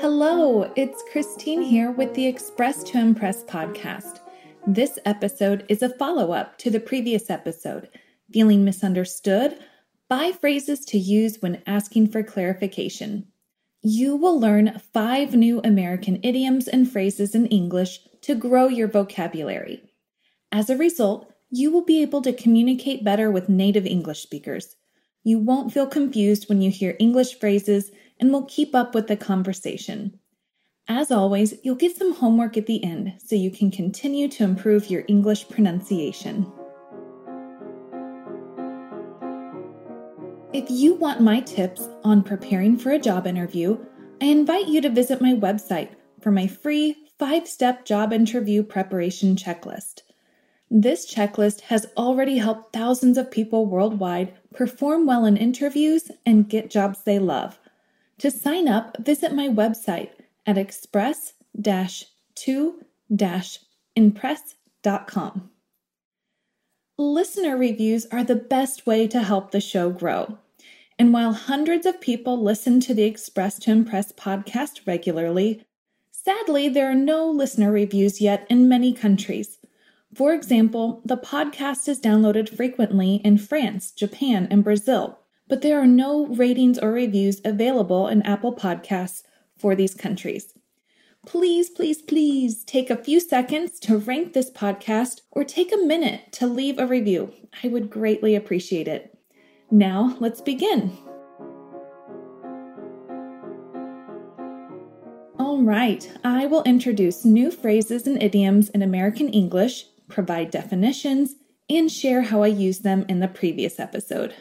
Hello, it's Christine here with the Express to Impress podcast. This episode is a follow up to the previous episode, Feeling Misunderstood Five Phrases to Use When Asking for Clarification. You will learn five new American idioms and phrases in English to grow your vocabulary. As a result, you will be able to communicate better with native English speakers. You won't feel confused when you hear English phrases and we'll keep up with the conversation. As always, you'll get some homework at the end so you can continue to improve your English pronunciation. If you want my tips on preparing for a job interview, I invite you to visit my website for my free five step job interview preparation checklist. This checklist has already helped thousands of people worldwide perform well in interviews and get jobs they love. To sign up, visit my website at express 2 impress.com. Listener reviews are the best way to help the show grow. And while hundreds of people listen to the Express to Impress podcast regularly, sadly, there are no listener reviews yet in many countries. For example, the podcast is downloaded frequently in France, Japan, and Brazil, but there are no ratings or reviews available in Apple Podcasts for these countries. Please, please, please take a few seconds to rank this podcast or take a minute to leave a review. I would greatly appreciate it. Now, let's begin. All right, I will introduce new phrases and idioms in American English, provide definitions, and share how I use them in the previous episode.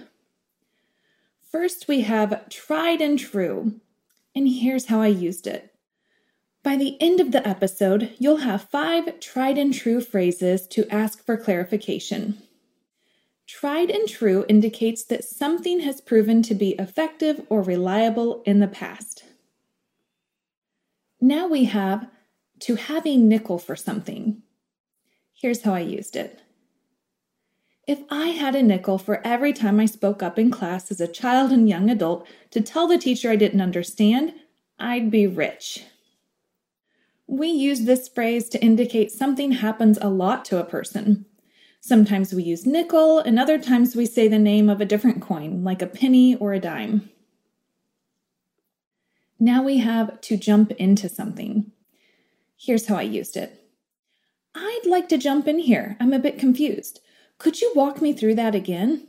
First, we have tried and true, and here's how I used it. By the end of the episode, you'll have five tried and true phrases to ask for clarification. Tried and true indicates that something has proven to be effective or reliable in the past. Now we have to have a nickel for something. Here's how I used it. If I had a nickel for every time I spoke up in class as a child and young adult to tell the teacher I didn't understand, I'd be rich. We use this phrase to indicate something happens a lot to a person. Sometimes we use nickel, and other times we say the name of a different coin, like a penny or a dime. Now we have to jump into something. Here's how I used it I'd like to jump in here. I'm a bit confused. Could you walk me through that again?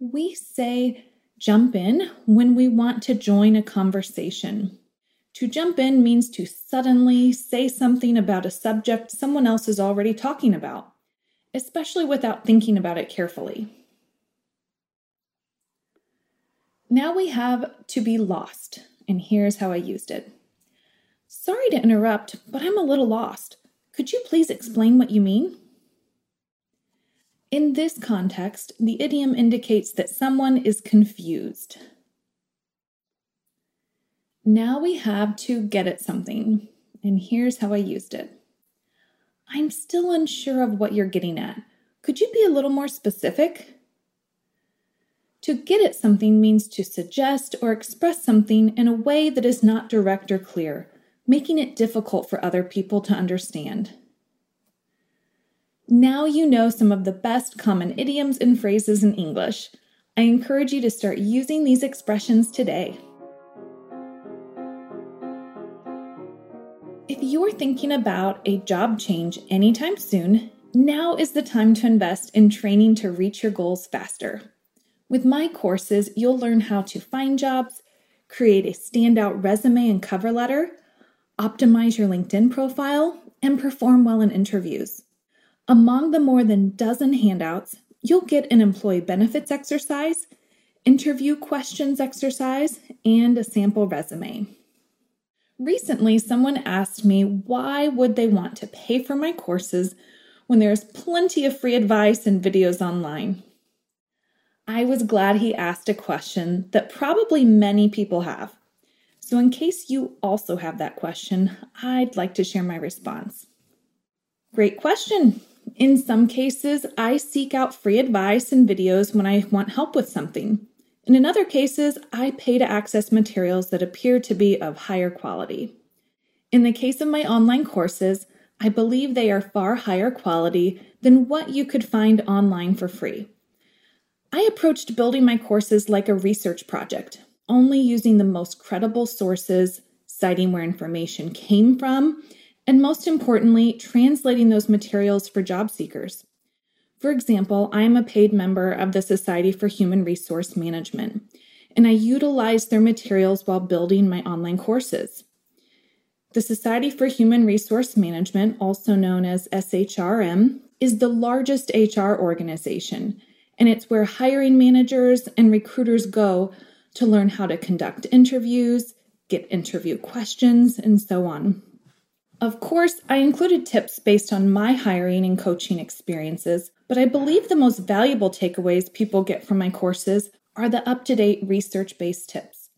We say jump in when we want to join a conversation. To jump in means to suddenly say something about a subject someone else is already talking about, especially without thinking about it carefully. Now we have to be lost, and here's how I used it. Sorry to interrupt, but I'm a little lost. Could you please explain what you mean? In this context, the idiom indicates that someone is confused. Now we have to get at something, and here's how I used it. I'm still unsure of what you're getting at. Could you be a little more specific? To get at something means to suggest or express something in a way that is not direct or clear, making it difficult for other people to understand. Now you know some of the best common idioms and phrases in English. I encourage you to start using these expressions today. If you're thinking about a job change anytime soon, now is the time to invest in training to reach your goals faster. With my courses, you'll learn how to find jobs, create a standout resume and cover letter, optimize your LinkedIn profile, and perform well in interviews. Among the more than dozen handouts, you'll get an employee benefits exercise, interview questions exercise, and a sample resume. Recently, someone asked me why would they want to pay for my courses when there's plenty of free advice and videos online. I was glad he asked a question that probably many people have. So, in case you also have that question, I'd like to share my response. Great question. In some cases, I seek out free advice and videos when I want help with something. And in other cases, I pay to access materials that appear to be of higher quality. In the case of my online courses, I believe they are far higher quality than what you could find online for free. I approached building my courses like a research project, only using the most credible sources, citing where information came from, and most importantly, translating those materials for job seekers. For example, I am a paid member of the Society for Human Resource Management, and I utilize their materials while building my online courses. The Society for Human Resource Management, also known as SHRM, is the largest HR organization, and it's where hiring managers and recruiters go to learn how to conduct interviews, get interview questions, and so on. Of course, I included tips based on my hiring and coaching experiences, but I believe the most valuable takeaways people get from my courses are the up to date research based tips.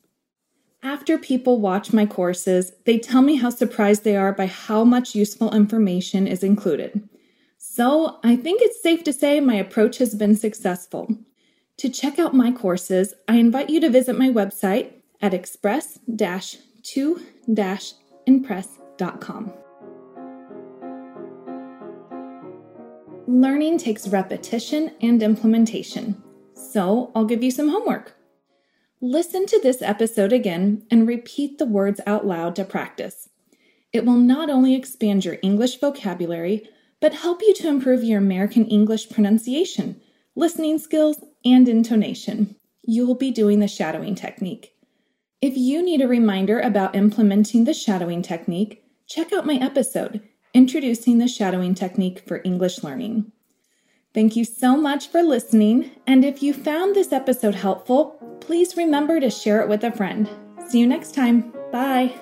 After people watch my courses, they tell me how surprised they are by how much useful information is included. So I think it's safe to say my approach has been successful. To check out my courses, I invite you to visit my website at express 2 impress Learning takes repetition and implementation, so I'll give you some homework. Listen to this episode again and repeat the words out loud to practice. It will not only expand your English vocabulary, but help you to improve your American English pronunciation, listening skills, and intonation. You will be doing the shadowing technique. If you need a reminder about implementing the shadowing technique, check out my episode, Introducing the Shadowing Technique for English Learning. Thank you so much for listening, and if you found this episode helpful, please remember to share it with a friend. See you next time. Bye.